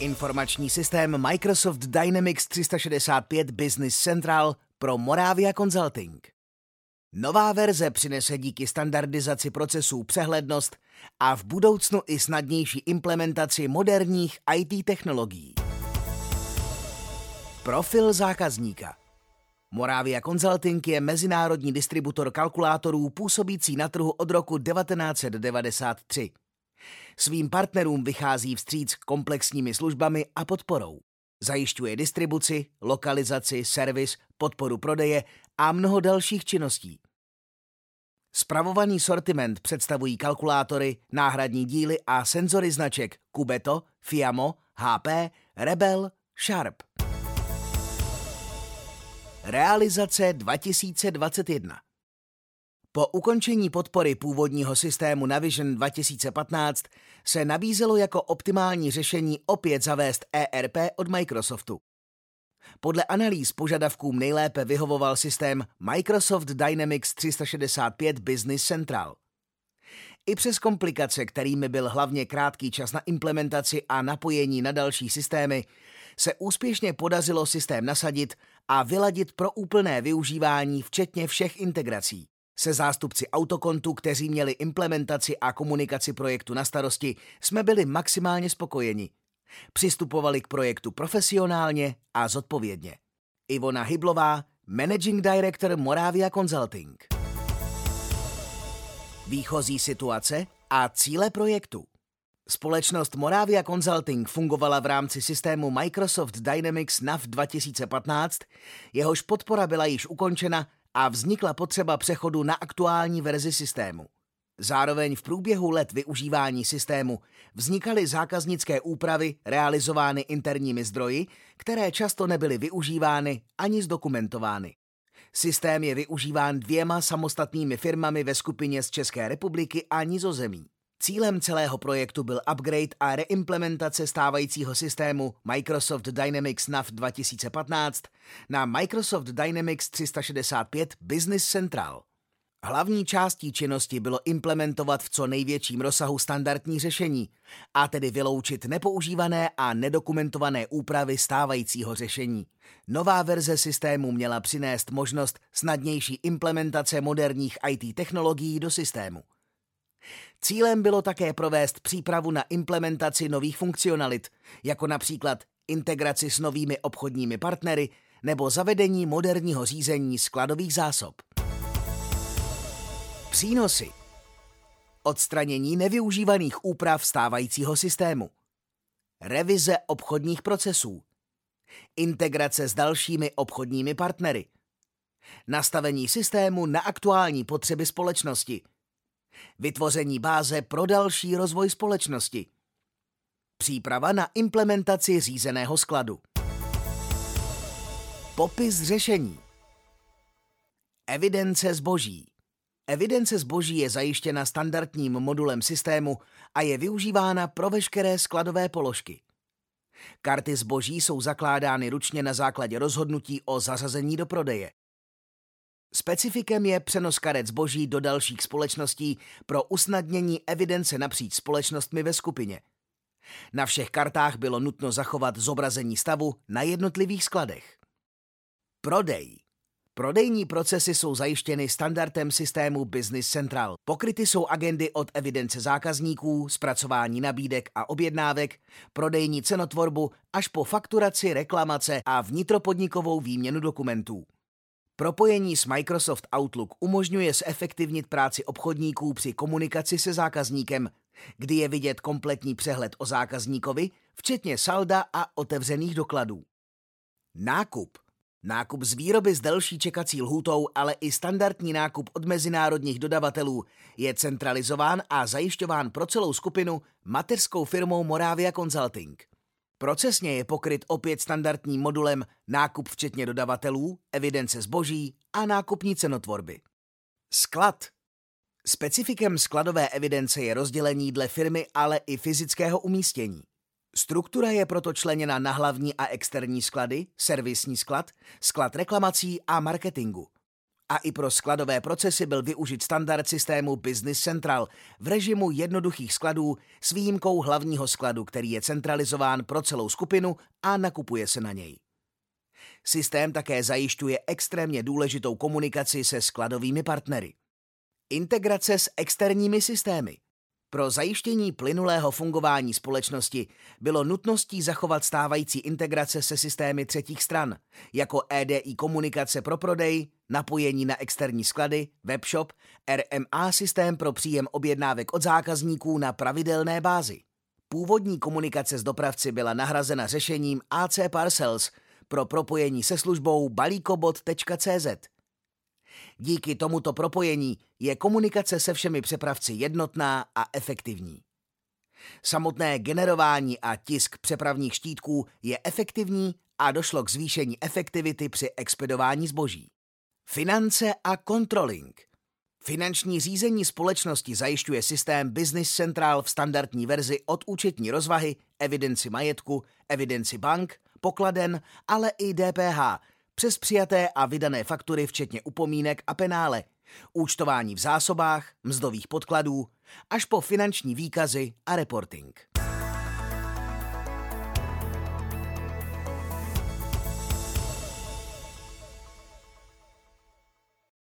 Informační systém Microsoft Dynamics 365 Business Central pro Moravia Consulting. Nová verze přinese díky standardizaci procesů přehlednost a v budoucnu i snadnější implementaci moderních IT technologií. Profil zákazníka Moravia Consulting je mezinárodní distributor kalkulátorů působící na trhu od roku 1993. Svým partnerům vychází vstříc komplexními službami a podporou. Zajišťuje distribuci, lokalizaci, servis, podporu prodeje a mnoho dalších činností. Spravovaný sortiment představují kalkulátory, náhradní díly a senzory značek Kubeto, Fiamo, HP, Rebel, Sharp. Realizace 2021 po ukončení podpory původního systému Navision 2015 se nabízelo jako optimální řešení opět zavést ERP od Microsoftu. Podle analýz požadavkům nejlépe vyhovoval systém Microsoft Dynamics 365 Business Central. I přes komplikace, kterými byl hlavně krátký čas na implementaci a napojení na další systémy, se úspěšně podařilo systém nasadit a vyladit pro úplné využívání včetně všech integrací. Se zástupci autokontu, kteří měli implementaci a komunikaci projektu na starosti, jsme byli maximálně spokojeni. Přistupovali k projektu profesionálně a zodpovědně. Ivona Hyblová, Managing Director Moravia Consulting. Výchozí situace a cíle projektu. Společnost Moravia Consulting fungovala v rámci systému Microsoft Dynamics NAV 2015, jehož podpora byla již ukončena a vznikla potřeba přechodu na aktuální verzi systému. Zároveň v průběhu let využívání systému vznikaly zákaznické úpravy realizovány interními zdroji, které často nebyly využívány ani zdokumentovány. Systém je využíván dvěma samostatnými firmami ve skupině z České republiky a Nizozemí. Cílem celého projektu byl upgrade a reimplementace stávajícího systému Microsoft Dynamics NAV 2015 na Microsoft Dynamics 365 Business Central. Hlavní částí činnosti bylo implementovat v co největším rozsahu standardní řešení, a tedy vyloučit nepoužívané a nedokumentované úpravy stávajícího řešení. Nová verze systému měla přinést možnost snadnější implementace moderních IT technologií do systému. Cílem bylo také provést přípravu na implementaci nových funkcionalit, jako například integraci s novými obchodními partnery nebo zavedení moderního řízení skladových zásob. Přínosy Odstranění nevyužívaných úprav stávajícího systému. Revize obchodních procesů. Integrace s dalšími obchodními partnery. Nastavení systému na aktuální potřeby společnosti – vytvoření báze pro další rozvoj společnosti, příprava na implementaci řízeného skladu. Popis řešení. Evidence zboží. Evidence zboží je zajištěna standardním modulem systému a je využívána pro veškeré skladové položky. Karty zboží jsou zakládány ručně na základě rozhodnutí o zařazení do prodeje. Specifikem je přenos karet zboží do dalších společností pro usnadnění evidence napříč společnostmi ve skupině. Na všech kartách bylo nutno zachovat zobrazení stavu na jednotlivých skladech. Prodej. Prodejní procesy jsou zajištěny standardem systému Business Central. Pokryty jsou agendy od evidence zákazníků, zpracování nabídek a objednávek, prodejní cenotvorbu až po fakturaci, reklamace a vnitropodnikovou výměnu dokumentů. Propojení s Microsoft Outlook umožňuje zefektivnit práci obchodníků při komunikaci se zákazníkem, kdy je vidět kompletní přehled o zákazníkovi, včetně salda a otevřených dokladů. Nákup. Nákup z výroby s delší čekací lhůtou, ale i standardní nákup od mezinárodních dodavatelů je centralizován a zajišťován pro celou skupinu mateřskou firmou Moravia Consulting. Procesně je pokryt opět standardním modulem nákup včetně dodavatelů, evidence zboží a nákupní cenotvorby. Sklad. Specifikem skladové evidence je rozdělení dle firmy, ale i fyzického umístění. Struktura je proto členěna na hlavní a externí sklady, servisní sklad, sklad reklamací a marketingu. A i pro skladové procesy byl využit standard systému Business Central v režimu jednoduchých skladů s výjimkou hlavního skladu, který je centralizován pro celou skupinu a nakupuje se na něj. Systém také zajišťuje extrémně důležitou komunikaci se skladovými partnery. Integrace s externími systémy. Pro zajištění plynulého fungování společnosti bylo nutností zachovat stávající integrace se systémy třetích stran, jako EDI komunikace pro prodej, napojení na externí sklady, webshop, RMA systém pro příjem objednávek od zákazníků na pravidelné bázi. Původní komunikace s dopravci byla nahrazena řešením AC Parcels pro propojení se službou balíkobot.cz. Díky tomuto propojení je komunikace se všemi přepravci jednotná a efektivní. Samotné generování a tisk přepravních štítků je efektivní a došlo k zvýšení efektivity při expedování zboží. Finance a controlling. Finanční řízení společnosti zajišťuje systém Business Central v standardní verzi od účetní rozvahy, evidenci majetku, evidenci bank, pokladen, ale i DPH, přes přijaté a vydané faktury včetně upomínek a penále, účtování v zásobách, mzdových podkladů, až po finanční výkazy a reporting.